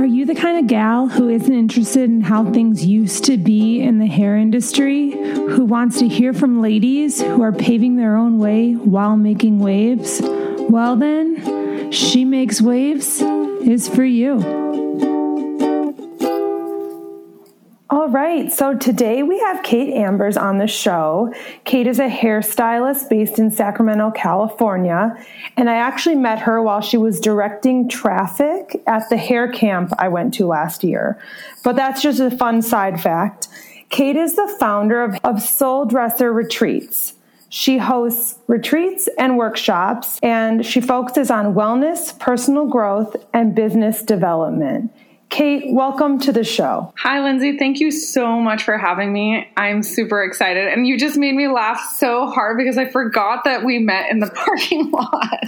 Are you the kind of gal who isn't interested in how things used to be in the hair industry? Who wants to hear from ladies who are paving their own way while making waves? Well, then, She Makes Waves is for you. All right, so today we have Kate Ambers on the show. Kate is a hairstylist based in Sacramento, California, and I actually met her while she was directing traffic at the hair camp I went to last year. But that's just a fun side fact. Kate is the founder of, of Soul Dresser Retreats. She hosts retreats and workshops, and she focuses on wellness, personal growth, and business development. Kate, welcome to the show. Hi, Lindsay. Thank you so much for having me. I'm super excited. And you just made me laugh so hard because I forgot that we met in the parking lot.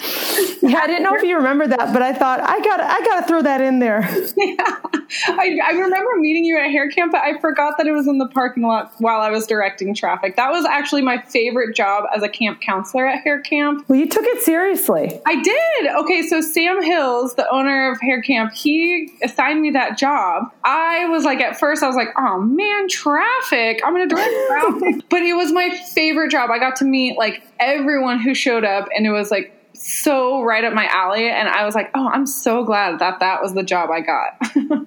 yeah, I didn't know if you remember that, but I thought I got I got to throw that in there. yeah. I, I remember meeting you at hair camp, but I forgot that it was in the parking lot while I was directing traffic. That was actually my favorite job as a camp counselor at hair camp. Well, you took it seriously. I did. Okay, so Sam Hills, the owner of hair camp, he assigned me that job, I was like, at first, I was like, oh man, traffic. I'm going to direct traffic. but it was my favorite job. I got to meet like everyone who showed up, and it was like so right up my alley. And I was like, oh, I'm so glad that that was the job I got.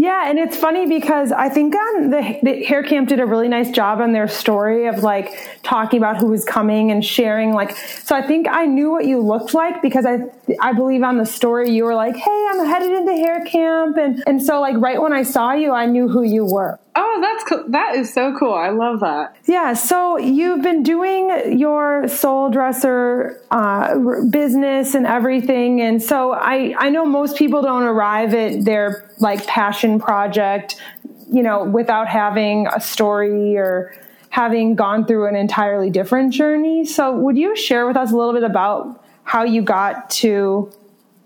Yeah, and it's funny because I think on the, the, hair camp did a really nice job on their story of like talking about who was coming and sharing like. So I think I knew what you looked like because I I believe on the story you were like, "Hey, I'm headed into hair camp," and and so like right when I saw you, I knew who you were. Oh, that's cool. That is so cool. I love that. Yeah. So you've been doing your soul dresser uh, business and everything, and so I I know most people don't arrive at their like passion project, you know, without having a story or having gone through an entirely different journey. So would you share with us a little bit about how you got to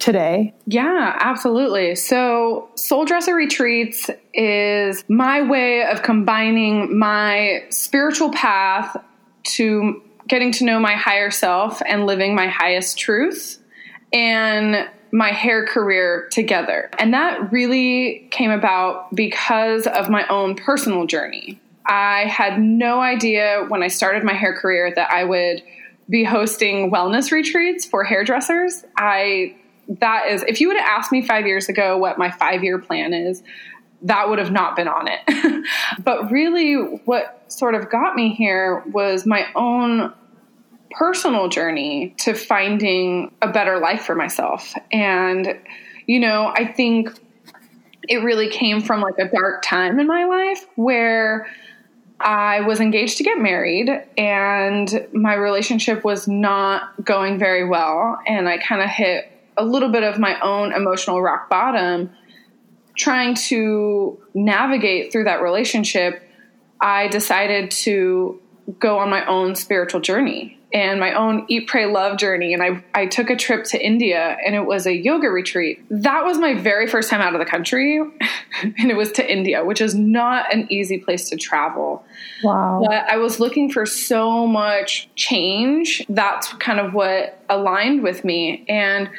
today? Yeah, absolutely. So, Soul Dresser Retreats is my way of combining my spiritual path to getting to know my higher self and living my highest truth and my hair career together. And that really came about because of my own personal journey. I had no idea when I started my hair career that I would be hosting wellness retreats for hairdressers. I that is if you would have asked me 5 years ago what my 5-year plan is, that would have not been on it. but really what sort of got me here was my own personal journey to finding a better life for myself. And you know, I think it really came from like a dark time in my life where I was engaged to get married and my relationship was not going very well. And I kind of hit a little bit of my own emotional rock bottom trying to navigate through that relationship. I decided to go on my own spiritual journey and my own eat, pray, love journey. And I, I took a trip to India and it was a yoga retreat. That was my very first time out of the country. and it was to India, which is not an easy place to travel. Wow. But I was looking for so much change. That's kind of what aligned with me. And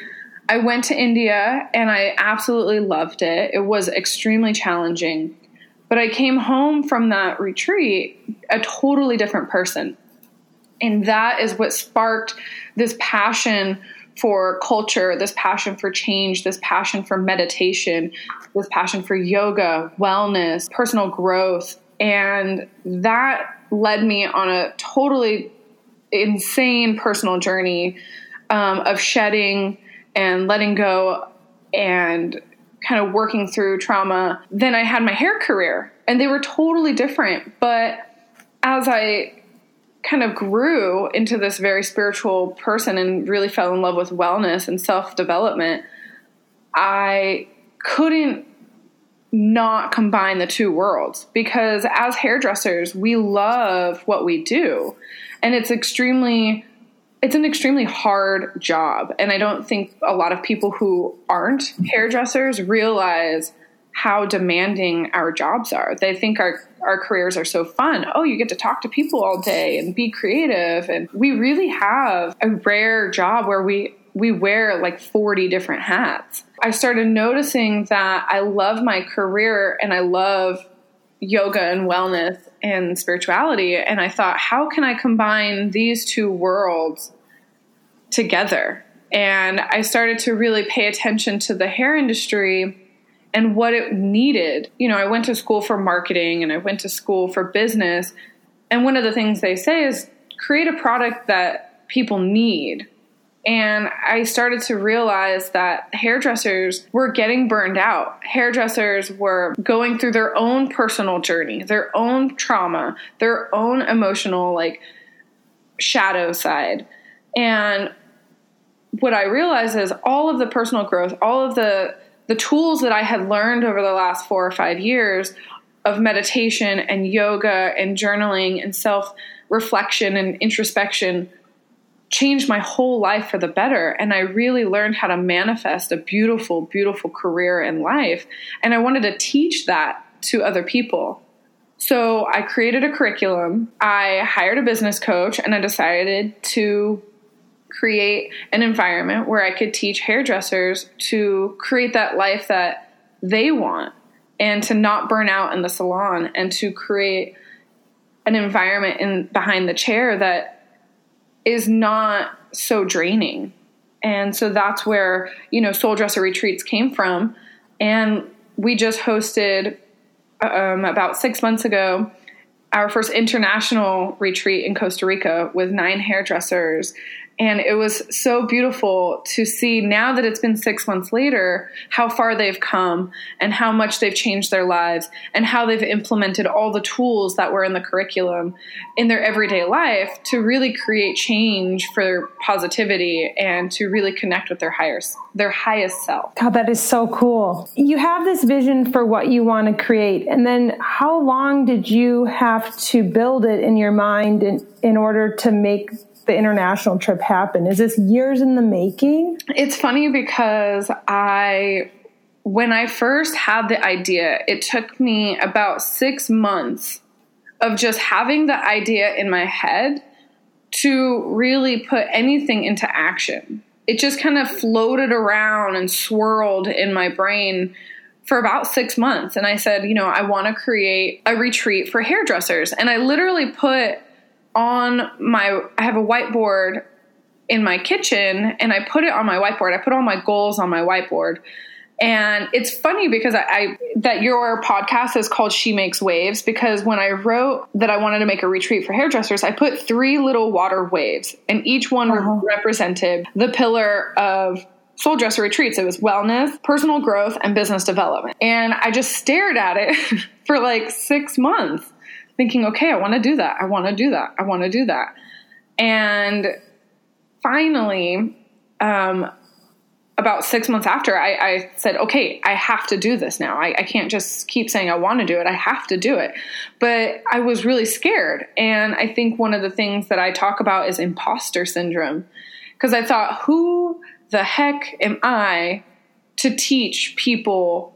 I went to India and I absolutely loved it. It was extremely challenging. But I came home from that retreat a totally different person and that is what sparked this passion for culture, this passion for change, this passion for meditation, this passion for yoga, wellness, personal growth. And that led me on a totally insane personal journey um, of shedding and letting go and kind of working through trauma. Then I had my hair career, and they were totally different. But as I kind of grew into this very spiritual person and really fell in love with wellness and self development, I couldn't not combine the two worlds because as hairdressers, we love what we do. And it's extremely it's an extremely hard job and I don't think a lot of people who aren't hairdressers realize how demanding our jobs are. They think our our careers are so fun. Oh, you get to talk to people all day and be creative and we really have a rare job where we we wear like 40 different hats. I started noticing that I love my career and I love yoga and wellness and spirituality. And I thought, how can I combine these two worlds together? And I started to really pay attention to the hair industry and what it needed. You know, I went to school for marketing and I went to school for business. And one of the things they say is create a product that people need. And I started to realize that hairdressers were getting burned out. Hairdressers were going through their own personal journey, their own trauma, their own emotional, like, shadow side. And what I realized is all of the personal growth, all of the the tools that I had learned over the last 4 or 5 years of meditation and yoga and journaling and self reflection and introspection changed my whole life for the better. And I really learned how to manifest a beautiful, beautiful career in life. And I wanted to teach that to other people. So I created a curriculum, I hired a business coach, and I decided to create an environment where I could teach hairdressers to create that life that they want and to not burn out in the salon and to create an environment in behind the chair that is not so draining. And so that's where, you know, soul dresser retreats came from. And we just hosted um, about six months ago our first international retreat in Costa Rica with nine hairdressers and it was so beautiful to see now that it's been six months later how far they've come and how much they've changed their lives and how they've implemented all the tools that were in the curriculum in their everyday life to really create change for positivity and to really connect with their higher their highest self. God, that is so cool. You have this vision for what you want to create, and then how long did you have to build it in your mind in, in order to make the international trip happen? Is this years in the making? It's funny because I, when I first had the idea, it took me about six months of just having the idea in my head to really put anything into action. It just kind of floated around and swirled in my brain for about six months. And I said, you know, I want to create a retreat for hairdressers. And I literally put on my I have a whiteboard in my kitchen and I put it on my whiteboard. I put all my goals on my whiteboard. And it's funny because I, I, that your podcast is called She Makes Waves because when I wrote that I wanted to make a retreat for hairdressers, I put three little water waves, and each one uh-huh. represented the pillar of soul dresser retreats. It was wellness, personal growth, and business development. And I just stared at it for like six months thinking, okay, I want to do that. I want to do that. I want to do that. And finally, um, about six months after, I, I, said, okay, I have to do this now. I, I can't just keep saying I want to do it. I have to do it. But I was really scared. And I think one of the things that I talk about is imposter syndrome. Because I thought, who the heck am I to teach people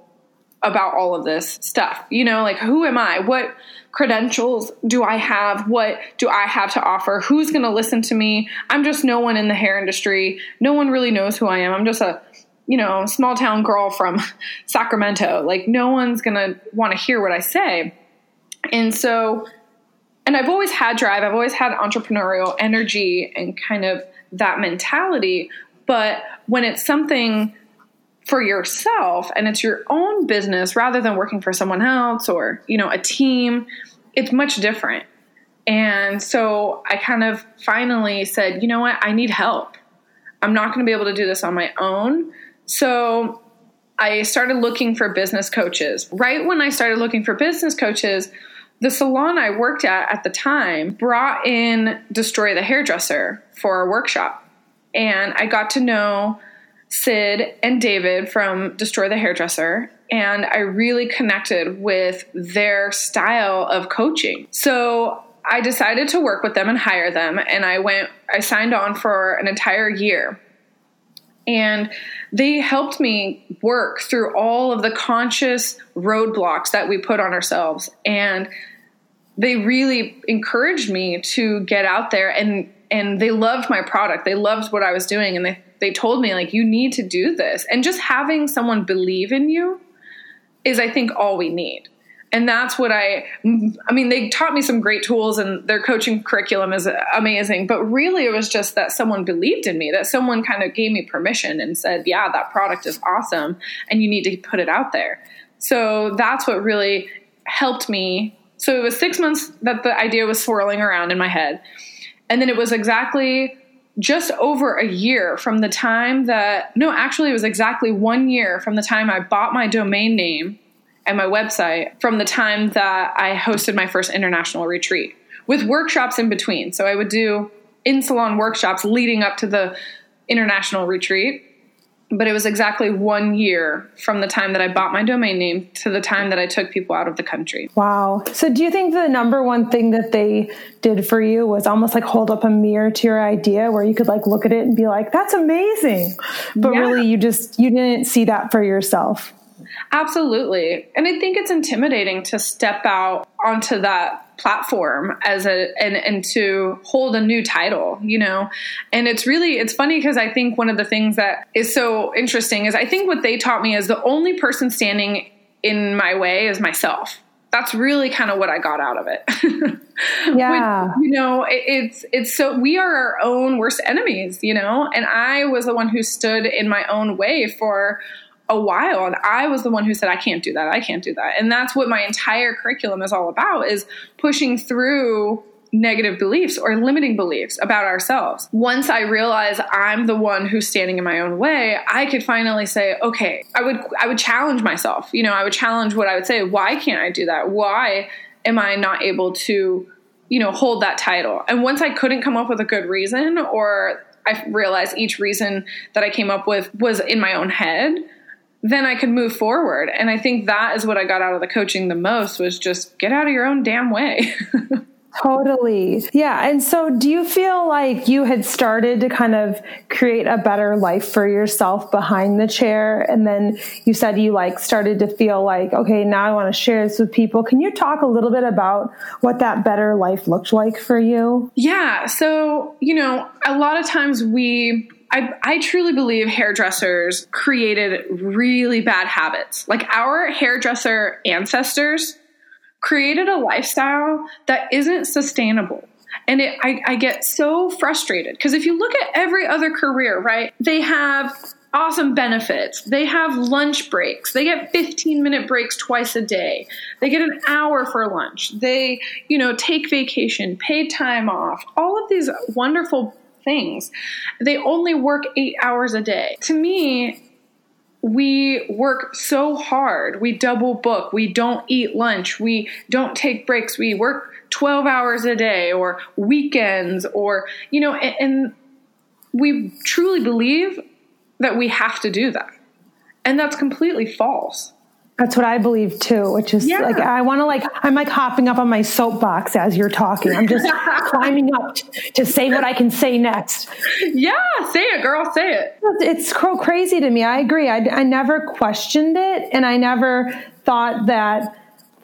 about all of this stuff? You know, like, who am I? What credentials do I have? What do I have to offer? Who's going to listen to me? I'm just no one in the hair industry. No one really knows who I am. I'm just a, you know, small town girl from Sacramento. Like, no one's going to want to hear what I say. And so, and I've always had drive, I've always had entrepreneurial energy and kind of that mentality. But when it's something for yourself and it's your own business rather than working for someone else or you know a team it's much different. And so i kind of finally said you know what? I need help. I'm not going to be able to do this on my own. So i started looking for business coaches. Right when i started looking for business coaches the salon i worked at at the time brought in destroy the hairdresser for a workshop. And i got to know Sid and David from Destroy the Hairdresser, and I really connected with their style of coaching. So I decided to work with them and hire them, and I went, I signed on for an entire year. And they helped me work through all of the conscious roadblocks that we put on ourselves. And they really encouraged me to get out there and and they loved my product. They loved what I was doing and they they told me like you need to do this. And just having someone believe in you is i think all we need. And that's what i i mean they taught me some great tools and their coaching curriculum is amazing. But really it was just that someone believed in me that someone kind of gave me permission and said yeah that product is awesome and you need to put it out there. So that's what really helped me. So it was six months that the idea was swirling around in my head. And then it was exactly just over a year from the time that no actually it was exactly one year from the time i bought my domain name and my website from the time that I hosted my first international retreat with workshops in between. So I would do in salon workshops leading up to the international retreat. But it was exactly one year from the time that I bought my domain name to the time that I took people out of the country. Wow. So, do you think the number one thing that they did for you was almost like hold up a mirror to your idea where you could like look at it and be like, that's amazing. But yeah. really, you just, you didn't see that for yourself. Absolutely. And I think it's intimidating to step out onto that platform as a and and to hold a new title, you know. And it's really it's funny because I think one of the things that is so interesting is I think what they taught me is the only person standing in my way is myself. That's really kind of what I got out of it. yeah. you know, it, it's it's so we are our own worst enemies, you know. And I was the one who stood in my own way for a while and i was the one who said i can't do that i can't do that and that's what my entire curriculum is all about is pushing through negative beliefs or limiting beliefs about ourselves. Once I realize I'm the one who's standing in my own way, I could finally say, okay, I would I would challenge myself. You know, I would challenge what I would say, why can't I do that? Why am I not able to, you know, hold that title? And once I couldn't come up with a good reason or I realized each reason that I came up with was in my own head, then I could move forward. And I think that is what I got out of the coaching the most was just get out of your own damn way. Totally. Yeah. And so do you feel like you had started to kind of create a better life for yourself behind the chair? And then you said you like started to feel like, okay, now I want to share this with people. Can you talk a little bit about what that better life looked like for you? Yeah. So, you know, a lot of times we I, I truly believe hairdressers created really bad habits. Like our hairdresser ancestors created a lifestyle that isn't sustainable. And it, I, I get so frustrated because if you look at every other career, right, they have awesome benefits. They have lunch breaks. They get 15 minute breaks twice a day. They get an hour for lunch. They, you know, take vacation, paid time off, all of these wonderful things. They only work eight hours a day. To me, we work so hard. We double book. We don't eat lunch. We don't take breaks. We work 12 hours a day or weekends or, you know, and, and we truly believe that we have to do that. And that's completely false. That's what I believe too, which is yeah. like I want to like I'm like hopping up on my soapbox as you're talking. I'm just climbing up to say what I can say next. Yeah, say it, girl, say it. It's so crazy to me. I agree. I, I never questioned it, and I never thought that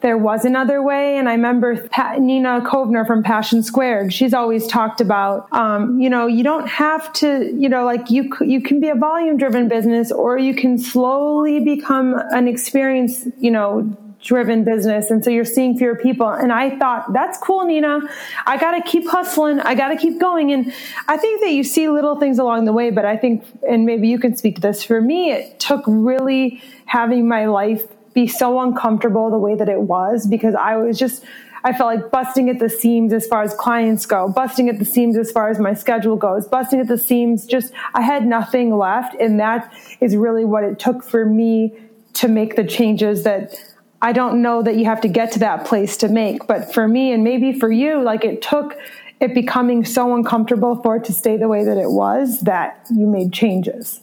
there was another way. And I remember Pat, Nina Kovner from Passion Squared. She's always talked about, um, you know, you don't have to, you know, like you you can be a volume driven business, or you can slowly become an experience, you know, driven business. And so you're seeing fewer people. And i thought that's cool nina. I gotta keep hustling. I gotta keep going. And i think that you see little things along the way but i think and maybe you can speak to this for me it took really having my life be so uncomfortable the way that it was because I was just I felt like busting at the seams as far as clients go, busting at the seams as far as my schedule goes, busting at the seams. Just, I had nothing left. And that is really what it took for me to make the changes that I don't know that you have to get to that place to make. But for me, and maybe for you, like it took it becoming so uncomfortable for it to stay the way that it was that you made changes.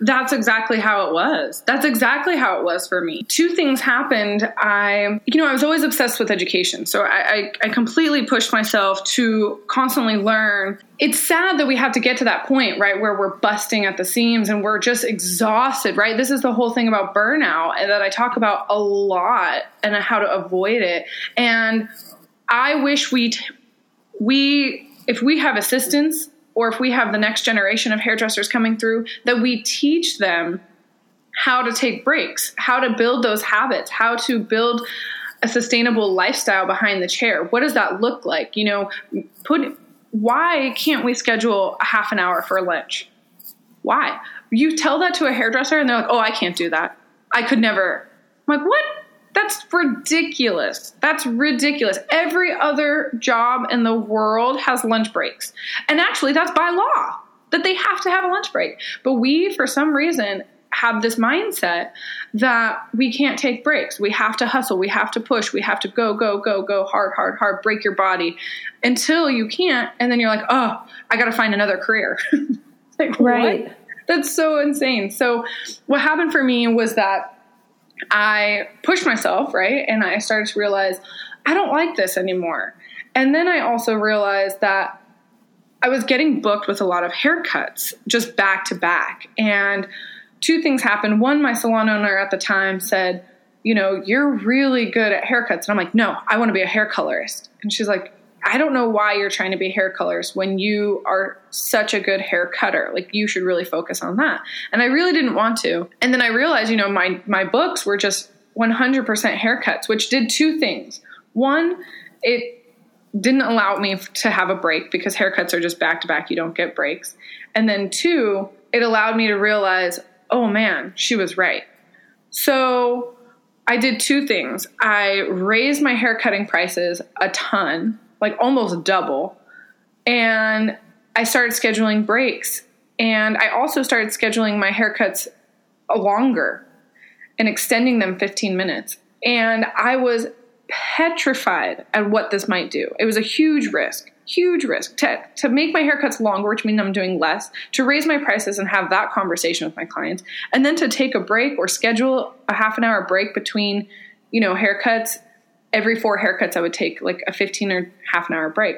That's exactly how it was. That's exactly how it was for me. Two things happened. I, you know, I was always obsessed with education. So I, I, I completely pushed myself to constantly learn. It's sad that we have to get to that point, right, where we're busting at the seams and we're just exhausted, right? This is the whole thing about burnout and that I talk about a lot and how to avoid it. And I wish we, t- we, if we have assistance or if we have the next generation of hairdressers coming through, that we teach them how to take breaks, how to build those habits, how to build a sustainable lifestyle behind the chair. What does that look like? You know, put why can't we schedule a half an hour for lunch? Why? You tell that to a hairdresser and they're like, "Oh, I can't do that. I could never." I'm like, "What? That's ridiculous. That's ridiculous. Every other job in the world has lunch breaks. And actually, that's by law that they have to have a lunch break. But we, for some reason, have this mindset that we can't take breaks. We have to hustle. We have to push. We have to go, go, go, go hard, hard, hard, break your body until you can't. And then you're like, oh, I got to find another career. like, right. What? That's so insane. So, what happened for me was that I pushed myself, right? And I started to realize I don't like this anymore. And then I also realized that I was getting booked with a lot of haircuts just back to back. And two things happened. One, my salon owner at the time said, You know, you're really good at haircuts. And I'm like, No, I want to be a hair colorist. And she's like, I don't know why you're trying to be hair colorist when you are such a good hair cutter. Like you should really focus on that. And I really didn't want to. And then I realized, you know, my my books were just 100% haircuts, which did two things. One, it didn't allow me to have a break because haircuts are just back to back, you don't get breaks. And then two, it allowed me to realize, oh man, she was right. So I did two things. I raised my hair cutting prices a ton like almost double. And I started scheduling breaks. And I also started scheduling my haircuts longer and extending them 15 minutes. And I was petrified at what this might do. It was a huge risk, huge risk to, to make my haircuts longer, which means I'm doing less, to raise my prices and have that conversation with my clients, and then to take a break or schedule a half an hour break between, you know, haircuts every four haircuts, I would take like a 15 or half an hour break.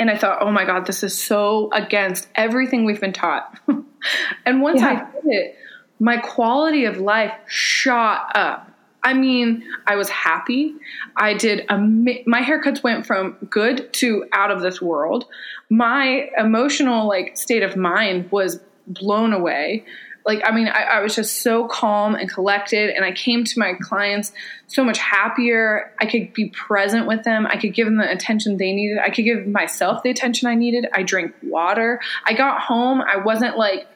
And I thought, oh my God, this is so against everything we've been taught. and once yeah. I did it, my quality of life shot up. I mean, I was happy. I did, a, my haircuts went from good to out of this world. My emotional like state of mind was blown away like i mean I, I, was just so calm and collected and i came to my clients so much happier. I could be present with them. I could give them the attention they needed. I could give myself the attention i needed. I drank water. I got home. I wasn't like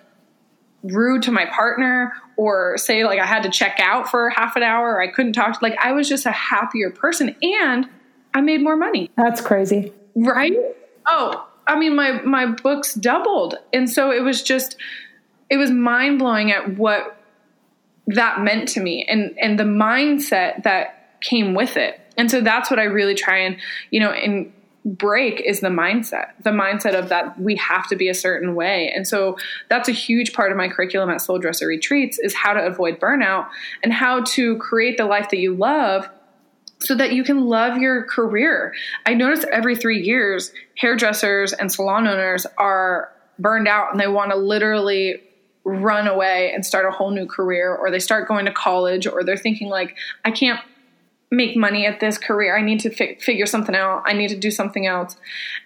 rude to my partner or say like i had to check out for half an hour or i couldn't talk to like i was just a happier person and i made more money. That's crazy. Right? Oh i mean my my books doubled. And so it was just it was mind blowing at what that meant to me and and the mindset that came with it. And so that's what I really try and you know and break is the mindset the mindset of that we have to be a certain way and so that's a huge part of my curriculum at soul dresser retreats is how to avoid burnout and how to create the life that you love so that you can love your career. I notice every three years, hairdressers and salon owners are burned out and they want to literally run away and start a whole new career or they start going to college or they're thinking like i can't make money at this career. I need to fi- figure something out. I need to do something else.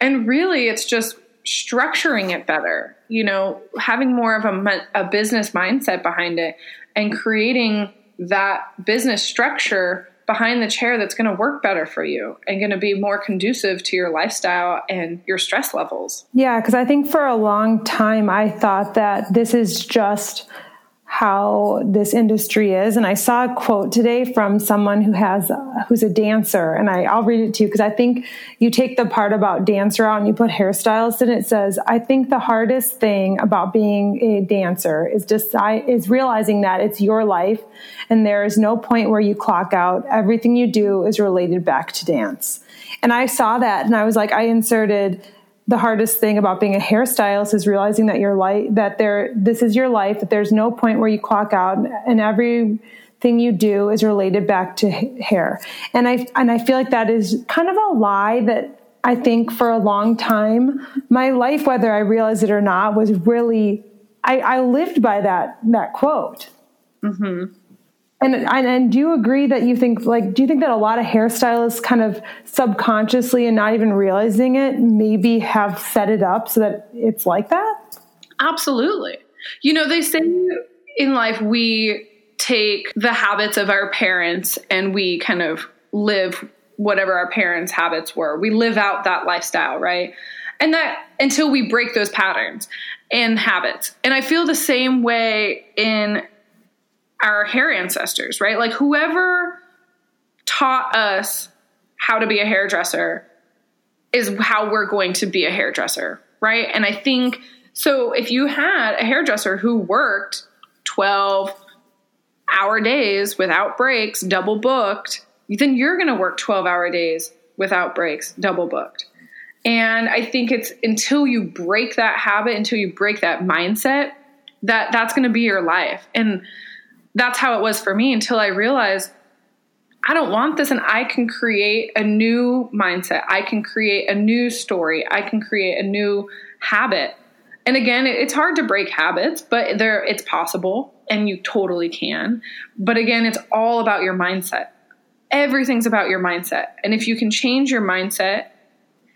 And really it's just structuring it better you know having more of a, a business mindset behind it and creating that business structure behind the chair that's going to work better for you and going to be more conducive to your lifestyle and your stress levels. Yeah, because I think for a long time I thought that this is just how this industry is. And I saw a quote today from someone who has, uh, who's a dancer. And I, I'll read it to you because I think you take the part about dancer out and you put hairstylist and it says, I think the hardest thing about being a dancer is decide, is realizing that it's your life and there is no point where you clock out. Everything you do is related back to dance. And I saw that and I was like, I inserted, the hardest thing about being a hairstylist is realizing that your life that there this is your life that there's no point where you clock out and everything you do is related back to hair and i and i feel like that is kind of a lie that i think for a long time my life whether i realize it or not was really i, I lived by that that quote mm-hmm. And, and, and do you agree that you think like do you think that a lot of hairstylists kind of subconsciously and not even realizing it maybe have set it up so that it's like that? Absolutely. You know, they say in life we take the habits of our parents and we kind of live whatever our parents' habits were. We live out that lifestyle, right? And that until we break those patterns and habits. And I feel the same way in our hair ancestors, right? Like whoever taught us how to be a hairdresser is how we're going to be a hairdresser, right? And I think so if you had a hairdresser who worked 12 hour days without breaks, double booked, then you're going to work 12 hour days without breaks, double booked. And I think it's until you break that habit, until you break that mindset, that that's going to be your life. And that's how it was for me until I realized I don't want this and I can create a new mindset. I can create a new story. I can create a new habit. And again, it's hard to break habits, but there it's possible and you totally can. But again, it's all about your mindset. Everything's about your mindset. And if you can change your mindset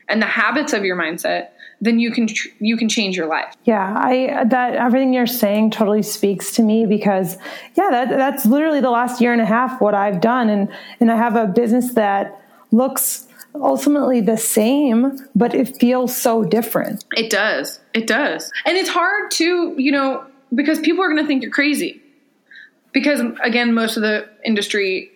and the habits of your mindset, then you can tr- you can change your life. Yeah, I that everything you're saying totally speaks to me because yeah, that that's literally the last year and a half what I've done and and I have a business that looks ultimately the same, but it feels so different. It does. It does. And it's hard to, you know, because people are going to think you're crazy. Because again, most of the industry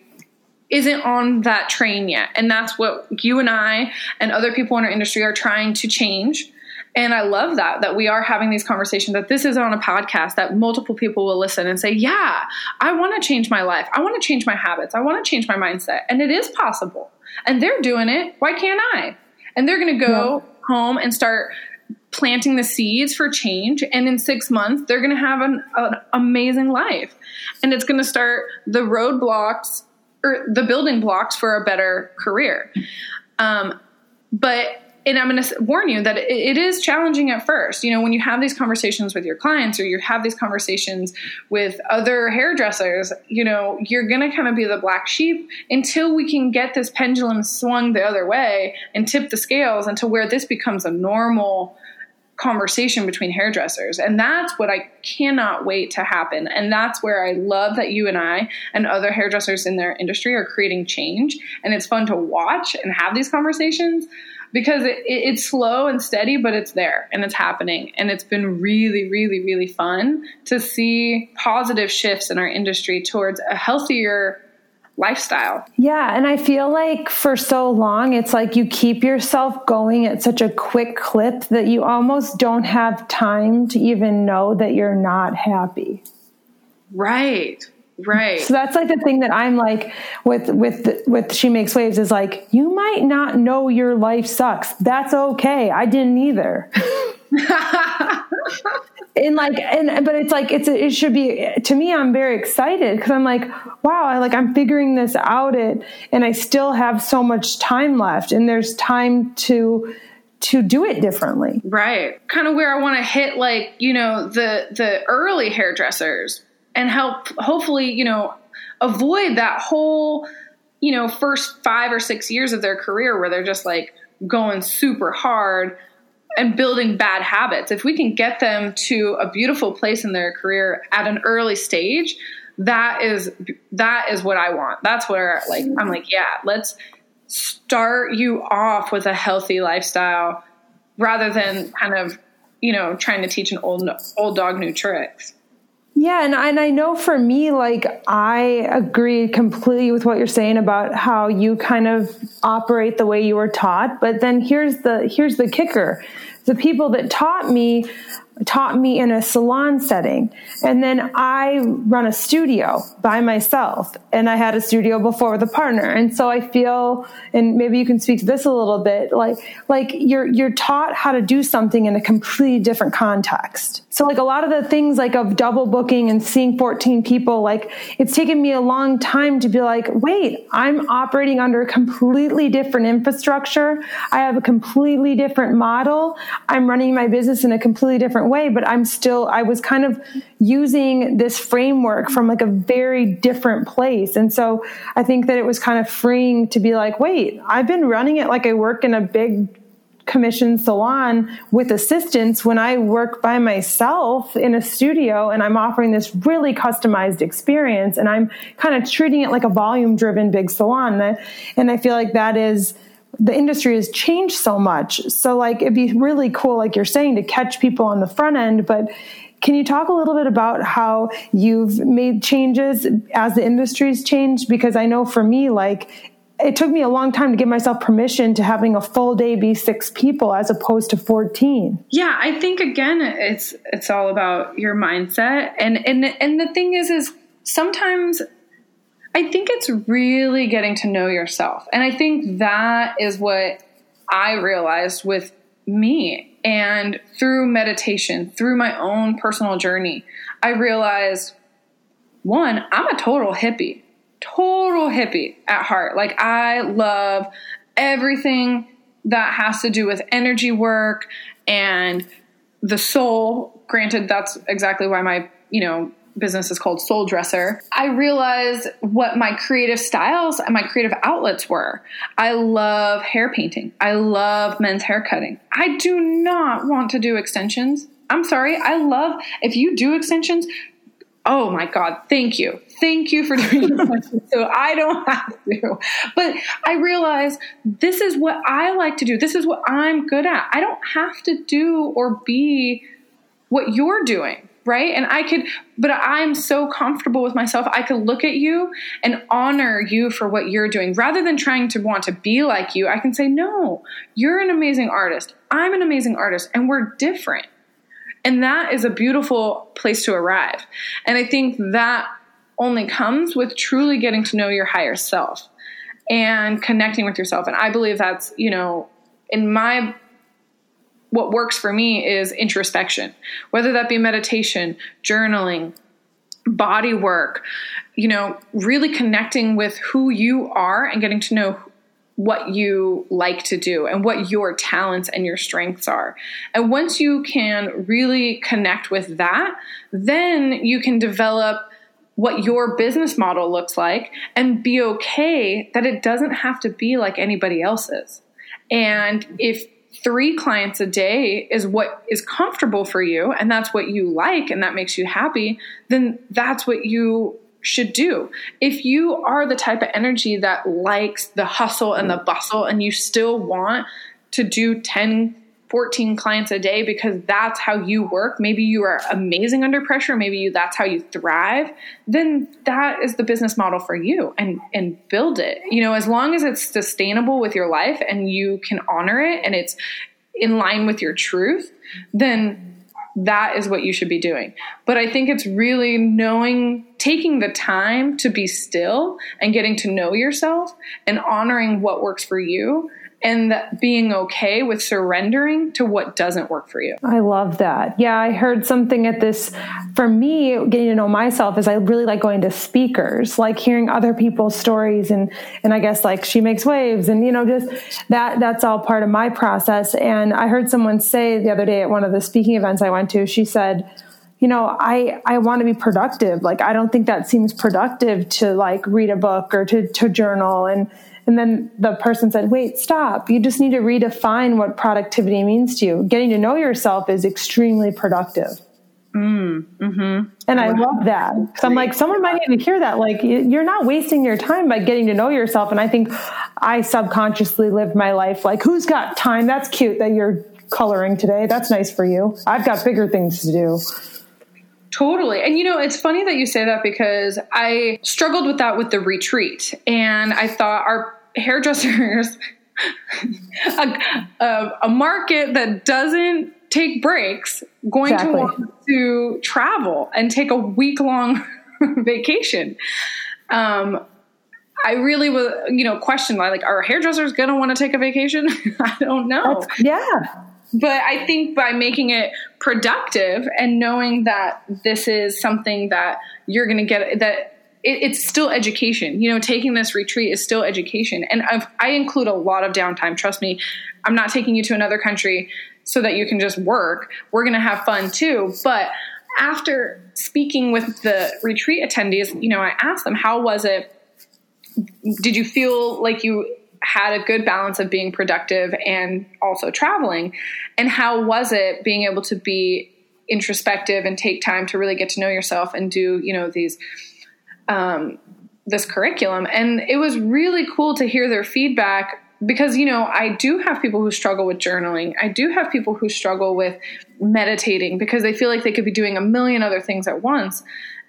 isn't on that train yet. And that's what you and I and other people in our industry are trying to change. And I love that, that we are having these conversations, that this is on a podcast, that multiple people will listen and say, Yeah, I want to change my life. I want to change my habits. I want to change my mindset. And it is possible. And they're doing it. Why can't I? And they're going to go yeah. home and start planting the seeds for change. And in six months, they're going to have an, an amazing life. And it's going to start the roadblocks or the building blocks for a better career. Um, but and I'm going to warn you that it, is challenging at first. You know, when you have these conversations with your clients or you have these conversations with other hairdressers, you know, you're going to kind of be the black sheep until we can get this pendulum swung the other way and tip the scales into where this becomes a normal conversation between hairdressers. And that's what I cannot wait to happen. And that's where I love that you and I and other hairdressers in their industry are creating change. And it's fun to watch and have these conversations because it, it, it's slow and steady, but it's there and it's happening. And it's been really, really, really fun to see positive shifts in our industry towards a healthier lifestyle. Yeah. And I feel like for so long, it's like you keep yourself going at such a quick clip that you almost don't have time to even know that you're not happy. Right. Right. So that's like the thing that I'm like with with with she makes waves is like you might not know your life sucks. That's okay. I didn't either. and like and but it's like it's it should be to me i'm very excited because i'm like wow i like i'm figuring this out it and i still have so much time left and there's time to to do it differently. Right. Kind of where i want to hit like you know the the early hairdressers and help hopefully you know avoid that whole you know first five or six years of their career where they're just like going super hard and building bad habits. If we can get them to a beautiful place in their career at an early stage, that is that is what I want. That's where like I'm like, yeah, let's start you off with a healthy lifestyle rather than kind of, you know, trying to teach an old old dog new tricks. Yeah, and, and I know for me, like I agree completely with what you're saying about how you kind of operate the way you were taught. But then here's the here's the kicker: the people that taught me taught me in a salon setting. And then I run a studio by myself. And I had a studio before with a partner. And so I feel, and maybe you can speak to this a little bit, like, like you're, you're taught how to do something in a completely different context. So like a lot of the things like of double booking and seeing 14 people, like it's taken me a long time to be like, wait, I'm operating under a completely different infrastructure. I have a completely different model. I'm running my business in a completely different way, but I'm still, I was kind of using this framework from like a very different place. And so I think that it was kind of freeing to be like, wait, I've been running it like I work in a big commission salon with assistants when I work by myself in a studio and I'm offering this really customized experience and I'm kind of treating it like a volume driven big salon. And I feel like that is, the industry has changed so much. So like it'd be really cool, like you're saying, to catch people on the front end, but can you talk a little bit about how you've made changes as the industry's changed? Because I know for me, like it took me a long time to give myself permission to having a full day be six people as opposed to 14 yeah i think again it's it's all about your mindset. And and and the thing is is sometimes i think it's really getting to know yourself. And i think that is what i realized with me. And through meditation through my own personal journey i realized one i'm a total hippie total hippie at heart. Like I love everything that has to do with energy work and the soul. Granted, that's exactly why my, you know, business is called Soul Dresser. I realized what my creative styles and my creative outlets were. I love hair painting. I love men's hair cutting. I do not want to do extensions. I'm sorry. I love if you do extensions, oh my God, thank you. Thank you for doing it so I don't have to. But I realize this is what I like to do. This is what I'm good at. I don't have to do or be what you're doing. Right. And I could, but I'm so comfortable with myself. I could look at you and honor you for what you're doing rather than trying to want to be like you. I can say, no, you're an amazing artist. I'm an amazing artist and we're different. And that is a beautiful place to arrive. And I think that only comes with truly getting to know your higher self and connecting with yourself. And I believe that's, you know, in my what works for me is introspection, whether that be meditation, journaling, body work, you know, really connecting with who you are and getting to know what you like to do and what your talents and your strengths are. And once you can really connect with that, then you can develop what your business model looks like and be okay that it doesn't have to be like anybody else's. And if three clients a day is what is comfortable for you and that's what you like and that makes you happy, then that's what you should do. If you are the type of energy that likes the hustle and the bustle and you still want to do 10, 14 clients a day because that's how you work, maybe you are amazing under pressure, maybe you that's how you thrive, then that is the business model for you and and build it. You know, as long as it's sustainable with your life and you can honor it and it's in line with your truth, then that is what you should be doing. But I think it's really knowing, taking the time to be still and getting to know yourself and honoring what works for you and being okay with surrendering to what doesn't work for you. I love that. Yeah, I heard something at this for me getting to know myself is I really like going to speakers, like hearing other people's stories and and I guess like she makes waves and you know just that that's all part of my process and I heard someone say the other day at one of the speaking events I went to, she said you know, I, I want to be productive. Like, I don't think that seems productive to like read a book or to, to journal. And, and then the person said, wait, stop. You just need to redefine what productivity means to you. Getting to know yourself is extremely productive. Mm, mm-hmm. And I love that. So I'm like, someone might need to hear that. Like, you're not wasting your time by getting to know yourself. And I think I subconsciously lived my life like, who's got time? That's cute that you're coloring today. That's nice for you. I've got bigger things to do. Totally. And you know, it's funny that you say that because I struggled with that with the retreat. And I thought our hairdressers a, a, a, market that doesn't take breaks going exactly. to want to travel and take a week long vacation. Um, I really was, you know, questioned like, are hairdressers going to want to take a vacation? I don't know. That's, yeah. But I think by making it productive and knowing that this is something that you're going to get, that it, it's still education. You know, taking this retreat is still education. And I've, I include a lot of downtime. Trust me, I'm not taking you to another country so that you can just work. We're going to have fun too. But after speaking with the retreat attendees, you know, I asked them, how was it? Did you feel like you had a good balance of being productive and also traveling? And how was it being able to be introspective and take time to really get to know yourself and do, you know, these, um, this curriculum? And it was really cool to hear their feedback because you know i do have people who struggle with journaling. I do have people who struggle with meditating because they feel like they could be doing a million other things at once.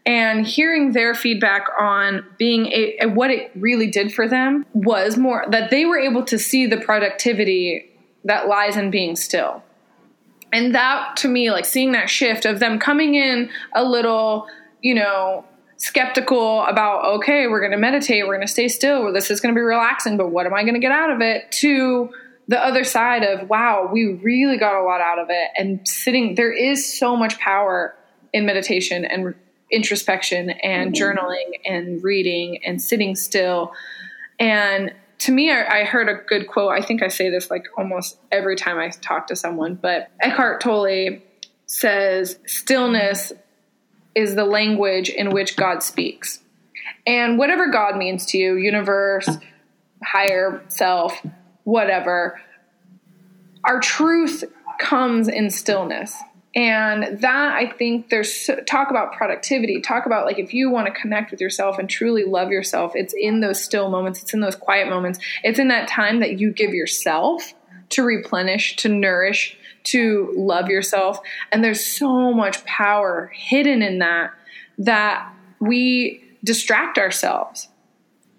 And hearing their feedback on being a, what it really did for them was more that they were able to see the productivity that lies in being still. And that to me like seeing that shift of them coming in a little you know skeptical about okay we're going to meditate we're going to stay still this is going to be relaxing but what am i going to get out of it? To the other side of wow we really got a lot out of it. And sitting there is so much power in meditation and introspection and mm-hmm. journaling and reading and sitting still. And to me I, I, heard a good quote. I think i say this like almost every time i talk to someone but eckhart tolle says stillness is the language in which God speaks. And whatever God means to you, universe, higher self, whatever, our truth comes in stillness. And that I think there's talk about productivity, talk about like if you want to connect with yourself and truly love yourself, it's in those still moments, it's in those quiet moments, it's in that time that you give yourself to replenish, to nourish, to love yourself. And there's so much power hidden in that that we distract ourselves.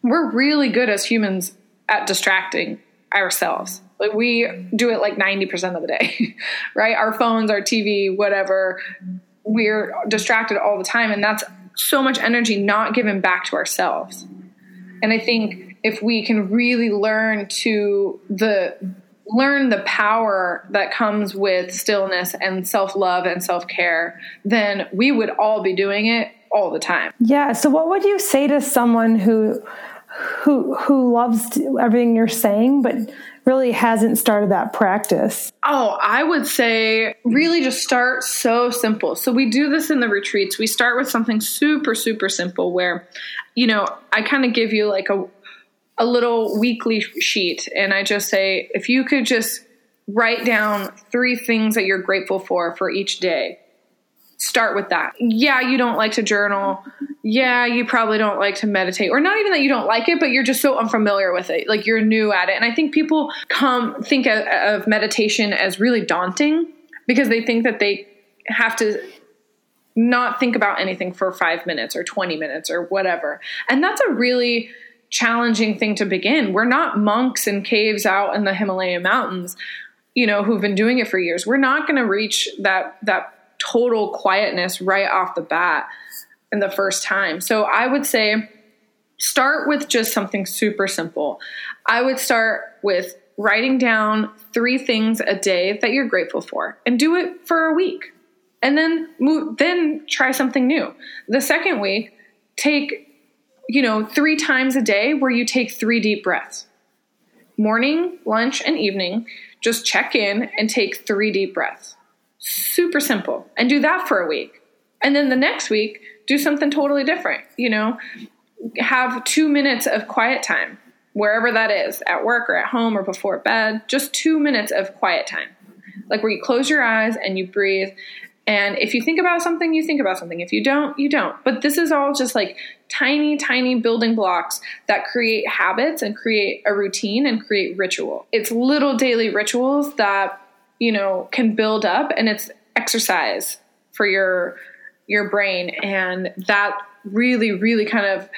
We're really good as humans at distracting ourselves. Like we do it like 90% of the day, right? Our phones, our TV, whatever, we're distracted all the time. And that's so much energy not given back to ourselves. And I think if we can really learn to the learn the power that comes with stillness and self love and self care, then we would all be doing it all the time. Yeah. So, what would you say to someone who who who loves everything you're saying, but really hasn't started that practice? Oh, I would say really just start so simple. So we do this in the retreats. We start with something super super simple where you know, I kind of give you like a a little weekly sheet and I just say, if you could just write down three things that you're grateful for for each day. Start with that. Yeah, you don't like to journal. Yeah, you probably don't like to meditate, or not even that you don't like it, but you're just so unfamiliar with it. Like you're new at it. And I think people come think of, meditation as really daunting because they think that they have to not think about anything for five minutes or 20 minutes or whatever. And that's a really challenging thing to begin. We're not monks in caves out in the Himalayan mountains, you know, who've been doing it for years. We're not going to reach that that total quietness right off the bat in the first time. So I would say start with just something super simple. I would start with writing down 3 things a day that you're grateful for and do it for a week. And then move then try something new. The second week, take you know, three times a day where you take three deep breaths morning, lunch, and evening. Just check in and take three deep breaths. Super simple. And do that for a week. And then the next week, do something totally different. You know, have two minutes of quiet time, wherever that is, at work or at home or before bed. Just two minutes of quiet time. Like where you close your eyes and you breathe and if you think about something, you think about something. If you don't, you don't. But this is all just like tiny, tiny building blocks that create habits and create a routine and create ritual. It's little daily rituals that, you know, can build up and it's exercise for your your brain. And that really really kind of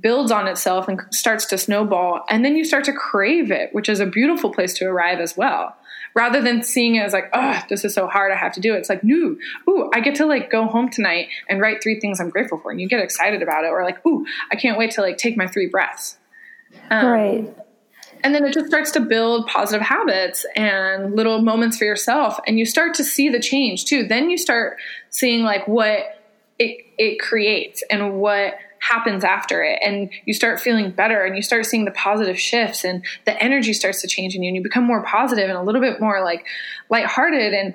builds on itself and starts to snowball. And then you start to crave it which is a beautiful place to arrive as well rather than seeing it as like, oh, this is so hard, I have to do it. It's like, no, ooh, I get to like go home tonight and write three things I'm grateful for, and you get excited about it, or like, ooh, I can't wait to like take my three breaths. Um, right. And then it just starts to build positive habits and little moments for yourself, and you start to see the change too. Then you start seeing like what it it creates and what happens after it and you start feeling better and you start seeing the positive shifts and the energy starts to change in you and you become more positive and a little bit more like lighthearted and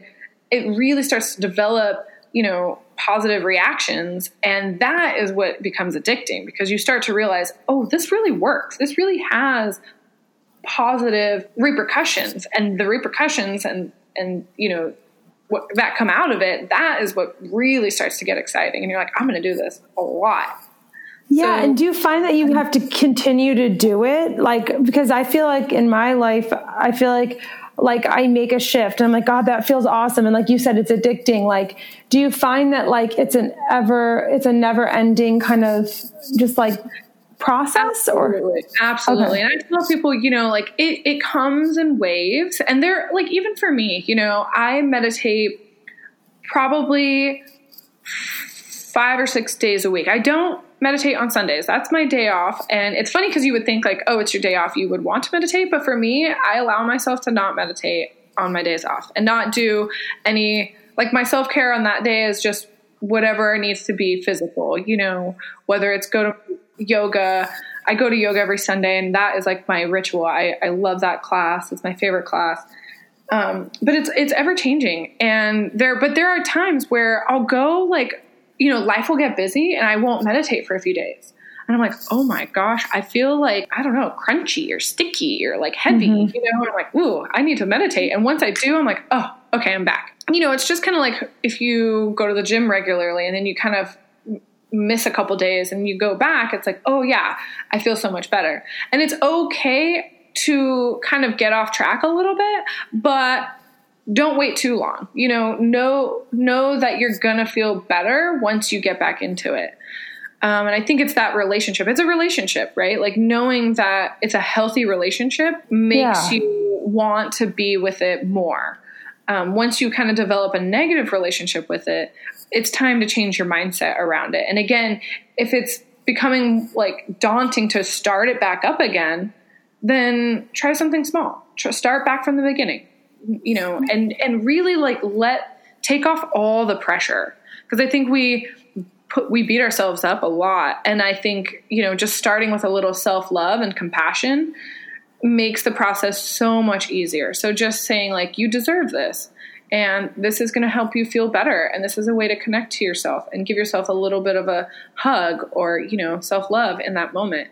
it really starts to develop you know positive reactions and that is what becomes addicting because you start to realize oh this really works. This really has positive repercussions and the repercussions and and you know what that come out of it that is what really starts to get exciting and you're like i'm going to do this a lot yeah, so, and do you find that you have to continue to do it? Like because I feel like in my life I feel like like I make a shift and I'm like god that feels awesome and like you said it's addicting. Like do you find that like it's an ever it's a never ending kind of just like process absolutely. or absolutely okay. and i tell people you know like it, it comes in waves and they're like even for me you know i meditate probably five or six days a week i don't meditate on sundays that's my day off and it's funny because you would think like oh it's your day off you would want to meditate but for me i allow myself to not meditate on my days off and not do any like my self-care on that day is just whatever needs to be physical you know whether it's go to yoga. I go to yoga every Sunday, and that is like my ritual. I, I love that class. It's my favorite class. Um, but it's it's ever changing, and there. But there are times where I'll go like you know life will get busy, and I won't meditate for a few days. And I'm like, oh my gosh, I feel like, I don't know, crunchy or sticky or like heavy, mm-hmm. you know? And I'm like, ooh, I need to meditate. And once I do, I'm like, oh, okay, I'm back. You know, it's just kind of like if you go to the gym regularly and then you kind of miss a couple days and you go back, it's like, oh yeah, I feel so much better. And it's okay to kind of get off track a little bit, but don't wait too long. You know, know know that you're gonna feel better once you get back into it. Um, and I think it's that relationship. It's a relationship, right? Like knowing that it's a healthy relationship makes yeah. you want to be with it more. Um, once you kind of develop a negative relationship with it, it's time to change your mindset around it. And again, if it's becoming like daunting to start it back up again, then try something small. Start back from the beginning, you know, and and really like let take off all the pressure. Because I think we put we beat ourselves up a lot, and I think you know just starting with a little self love and compassion makes the process so much easier. So just saying like you deserve this and this is going to help you feel better and this is a way to connect to yourself and give yourself a little bit of a hug or you know self-love in that moment.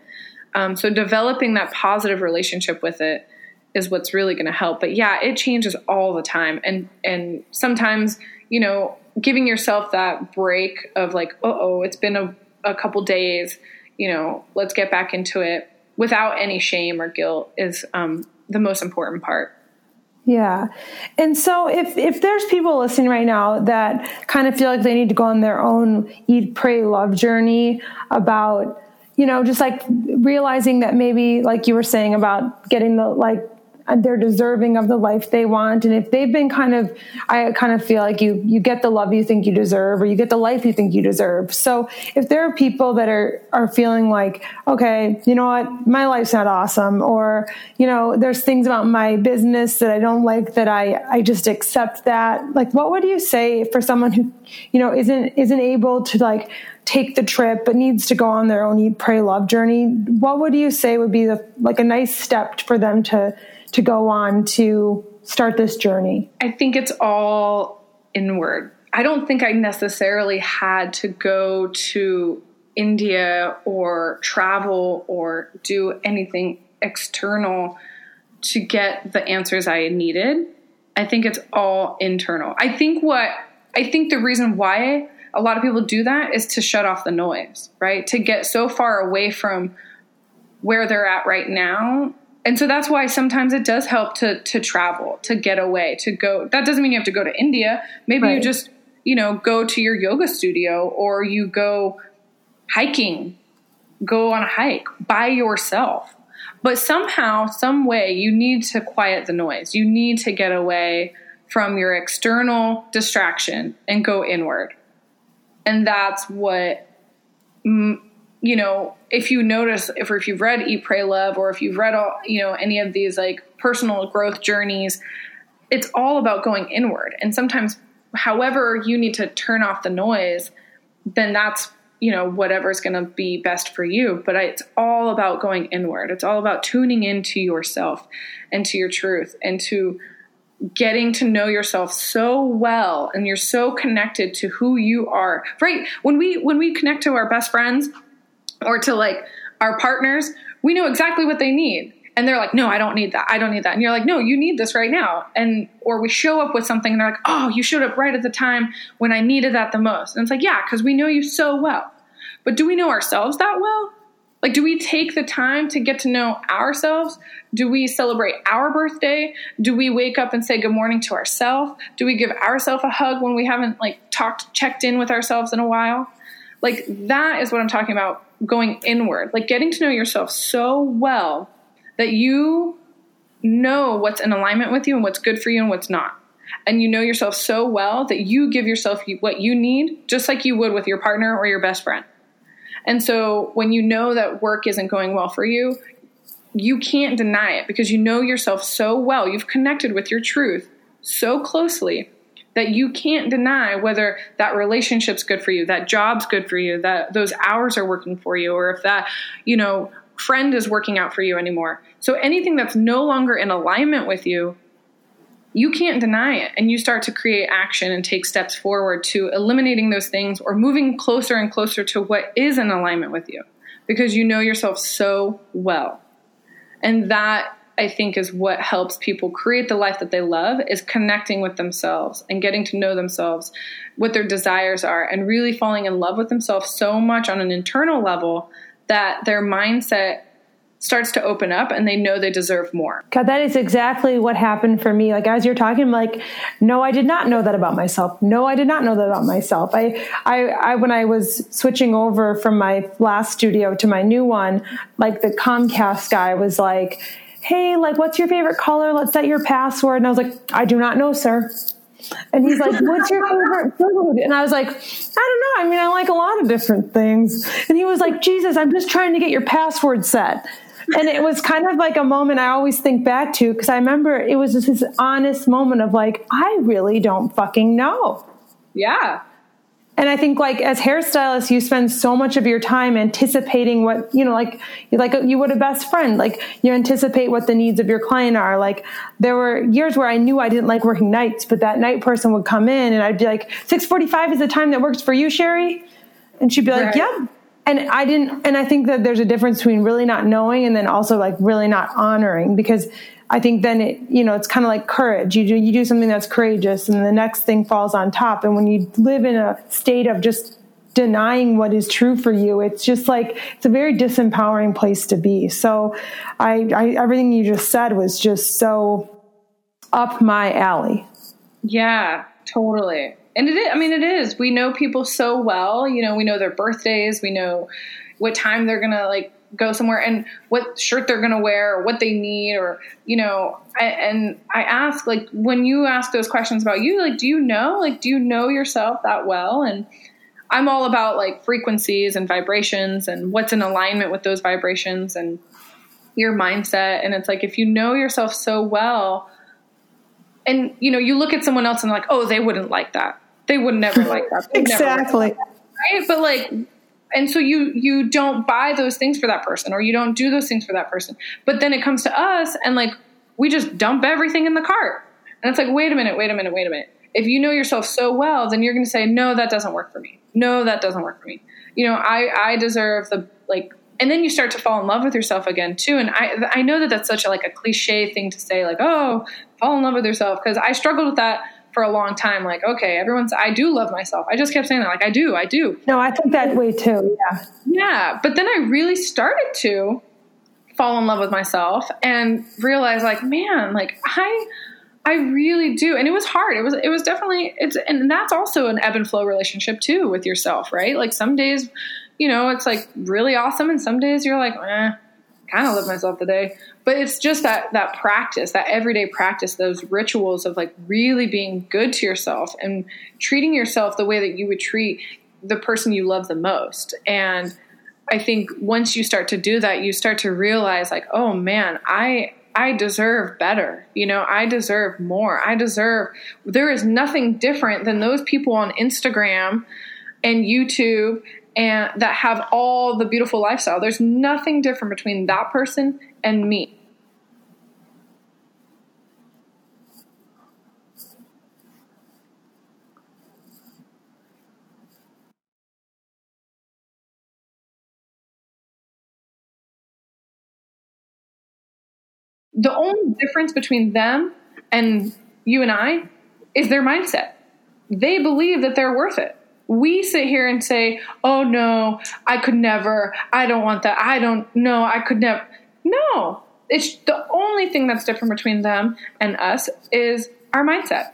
Um, so developing that positive relationship with it is what's really going to help. But yeah it changes all the time. And and sometimes you know giving yourself that break of like oh it's been a, a couple days you know let's get back into it without any shame or guilt is um, the most important part. Yeah. And so if if there's people listening right now that kind of feel like they need to go on their own eat pray love journey about you know just like realizing that maybe like you were saying about getting the like Uh, they're deserving of the life they want. And if they've been kind of i kind of feel like you you get the love you think you deserve or you get the life you think you deserve. So if there are people that are are feeling like okay you know what? My life's not awesome or you know there's things about my business that i don't like that i i just accept that. Like what would you say for someone who you know isn't isn't able to like take the trip but needs to go on their own eat pray love journey? What would you say would be the like a nice step for them to to go on to start this journey? I think it's all inward. I don't think I necessarily had to go to India or travel or do anything external to get the answers I needed. I think it's all internal. I think what I think the reason why a lot of people do that is to shut off the noise, right? To get so far away from where they're at right now and so that's why sometimes it does help to to travel to get away to go that doesn't mean you have to go to india. Maybe right. you just you know go to your yoga studio or you go hiking. Go on a hike by yourself. But somehow some way you need to quiet the noise. You need to get away from your external distraction and go inward. And that's what you know, if you notice, if, if you've read Eat, Pray, Love, or if you've read all, you know, any of these like personal growth journeys, it's all about going inward. And sometimes, however, you need to turn off the noise, then that's you know whatever's going to be best for you. But it's all about going inward. It's all about tuning into yourself and to your truth and to getting to know yourself so well and you're so connected to who you are. Right when we when we connect to our best friends or to like our partners we know exactly what they need. And they're like no i don't need that. I don't need that. And you're like no you need this right now. And or we show up with something and they're like oh you showed up right at the time when i needed that the most. And it's like yeah because we know you so well. But do we know ourselves that well? Like do we take the time to get to know ourselves? Do we celebrate our birthday? Do we wake up and say good morning to ourselves do we give ourselves a hug when we haven't like talked checked in with ourselves in a while like that is what i'm talking about going inward like getting to know yourself so well that you know what's in alignment with you and what's good for you and what's not. And you know yourself so well that you give yourself what you need, just like you would with your partner or your best friend. And so when you know that work isn't going well for you, you can't deny it because you know yourself so well. You've connected with your truth so closely that you can't deny whether that relationship's good for you, that job's good for you, that those hours are working for you, or if that, you know, friend is working out for you anymore. So anything that's no longer in alignment with you, you can't deny it. And you start to create action and take steps forward to eliminating those things or moving closer and closer to what is in alignment with you because you know yourself so well. And that I think is what helps people create the life that they love is connecting with themselves and getting to know themselves, what their desires are, and really falling in love with themselves so much on an internal level that their mindset starts to open up and they know they deserve more. God, that is exactly what happened for me. Like as you're talking, I'm like, no, I did not know that about myself. No, I did not know that about myself. I, I, I, when I was switching over from my last studio to my new one, like the Comcast guy was like, Hey, like, what's your favorite color? Let's set your password. And I was like, I do not know, sir. And he's like, What's your favorite food? And I was like, I don't know. I mean, I like a lot of different things. And he was like, Jesus, I'm just trying to get your password set. And it was kind of like a moment I always think back to because I remember it was just this honest moment of like, I really don't fucking know. Yeah. And I think like as hairstylists, you spend so much of your time anticipating what, you know, like, like you would a best friend, like you anticipate what the needs of your client are. Like there were years where I knew I didn't like working nights, but that night person would come in and I'd be like, 645 is the time that works for you, Sherry. And she'd be like, right. yeah. And I didn't, and I think that there's a difference between really not knowing and then also like really not honoring because I think then it, you know, it's kind of like courage. You do, you do something that's courageous and the next thing falls on top. And when you live in a state of just denying what is true for you, it's just like, it's a very disempowering place to be. So I, I everything you just said was just so up my alley. Yeah, totally. And it is, I mean, it is. We know people so well. You know, we know their birthdays. We know what time they're going to like go somewhere and what shirt they're going to wear or what they need or you know I, and i ask like when you ask those questions about you like do you know? Like do you know yourself that well? And i'm all about like frequencies and vibrations and what's in alignment with those vibrations and your mindset. And it's like if you know yourself so well and you know you look at someone else and like oh they wouldn't like that. They would never like that. Exactly like that, right? But like and so you you don't buy those things for that person or you don't do those things for that person. But then it comes to us and like we just dump everything in the cart. And it's like wait a minute wait a minute wait a minute. If you know yourself so well then you're going to say no that doesn't work for me. No that doesn't work for me. You know i i deserve the like and then you start to fall in love with yourself again too. And i i know that that's such a like a cliche thing to say like oh fall in love with yourself because i struggled with that for a long time like okay everyone's i do love myself. I just kept saying that like i do i do. No i think that way too yeah. Yeah but then i really started to fall in love with myself and realize like man like i i really do. And it was hard. It was it was definitely it's and that's also an ebb and flow relationship too with yourself right? Like some days you know it's like really awesome and some days you're like eh kind of love myself today. But it's just that that practice, that everyday practice, those rituals of like really being good to yourself and treating yourself the way that you would treat the person you love the most. And I think once you start to do that, you start to realize like, oh man, I I deserve better. You know, I deserve more. I deserve there is nothing different than those people on Instagram and YouTube and that have all the beautiful lifestyle. There's nothing different between that person and me. The only difference between them and you and I is their mindset. They believe that they're worth it. We sit here and say, oh no, I could never, I don't want that, I don't know, I could never. No, it's the only thing that's different between them and us is our mindset.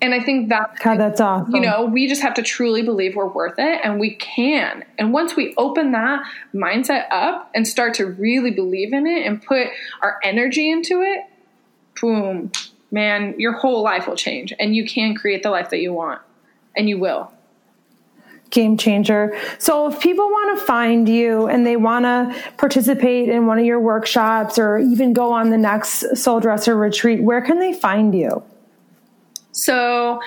And I think that God, that's awesome. You know, we just have to truly believe we're worth it and we can. And once we open that mindset up and start to really believe in it and put our energy into it, boom, man, your whole life will change and you can create the life that you want. And you will. Game changer. So, if people want to find you and they want to participate in one of your workshops or even go on the next Soul Dresser retreat, where can they find you? So,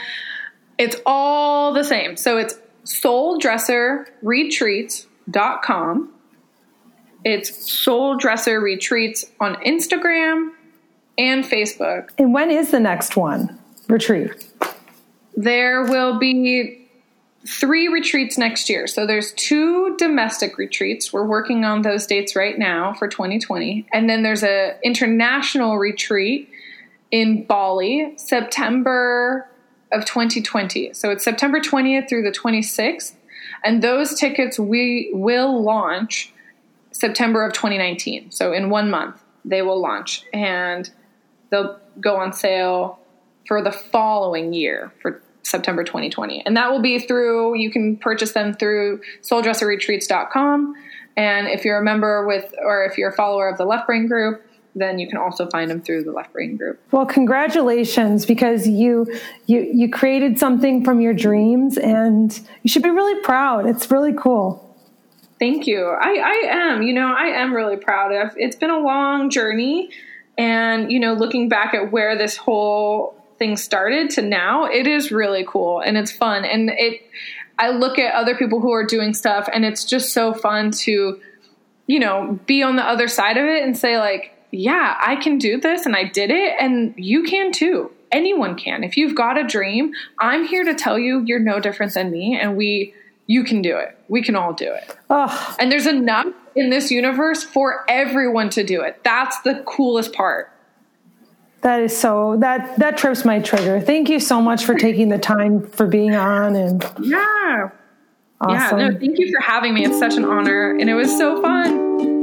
it's all the same. So, it's souldresserretreats.com. It's Soul Dresser Retreats on Instagram, and Facebook. And when is the next one? Retreat. There will be three retreats next year. So there's two domestic retreats. We're working on those dates right now for 2020. And then there's a international retreat in Bali, September of 2020. So it's September 20th through the 26th. And those tickets we will launch September of 2019. So in one month they will launch. And they'll go on sale for the following year for September 2020. And that will be through, you can purchase them through souldresserretreats.com. And if you're a member with, or if you're a follower of the Left Brain Group, then you can also find them through the Left Brain Group. Well, congratulations because you you you created something from your dreams, and you should be really proud. It's really cool. Thank you. I, I am. You know, I am really proud of. It's been a long journey, and, you know, looking back at where this whole thing started to now, it is really cool and it's fun. And it, I look at other people who are doing stuff and it's just so fun to, you know, be on the other side of it and say, like, yeah, I can do this and I did it and you can too. Anyone can. If you've got a dream, I'm here to tell you you're no different than me and we you can do it. We can all do it. Oh. And there's enough in this universe for everyone to do it. That's the coolest part. That is so that that trips my trigger. Thank you so much for taking the time for being on and Yeah. Awesome. Yeah, no, thank you for having me. It's such an honor and it was so fun.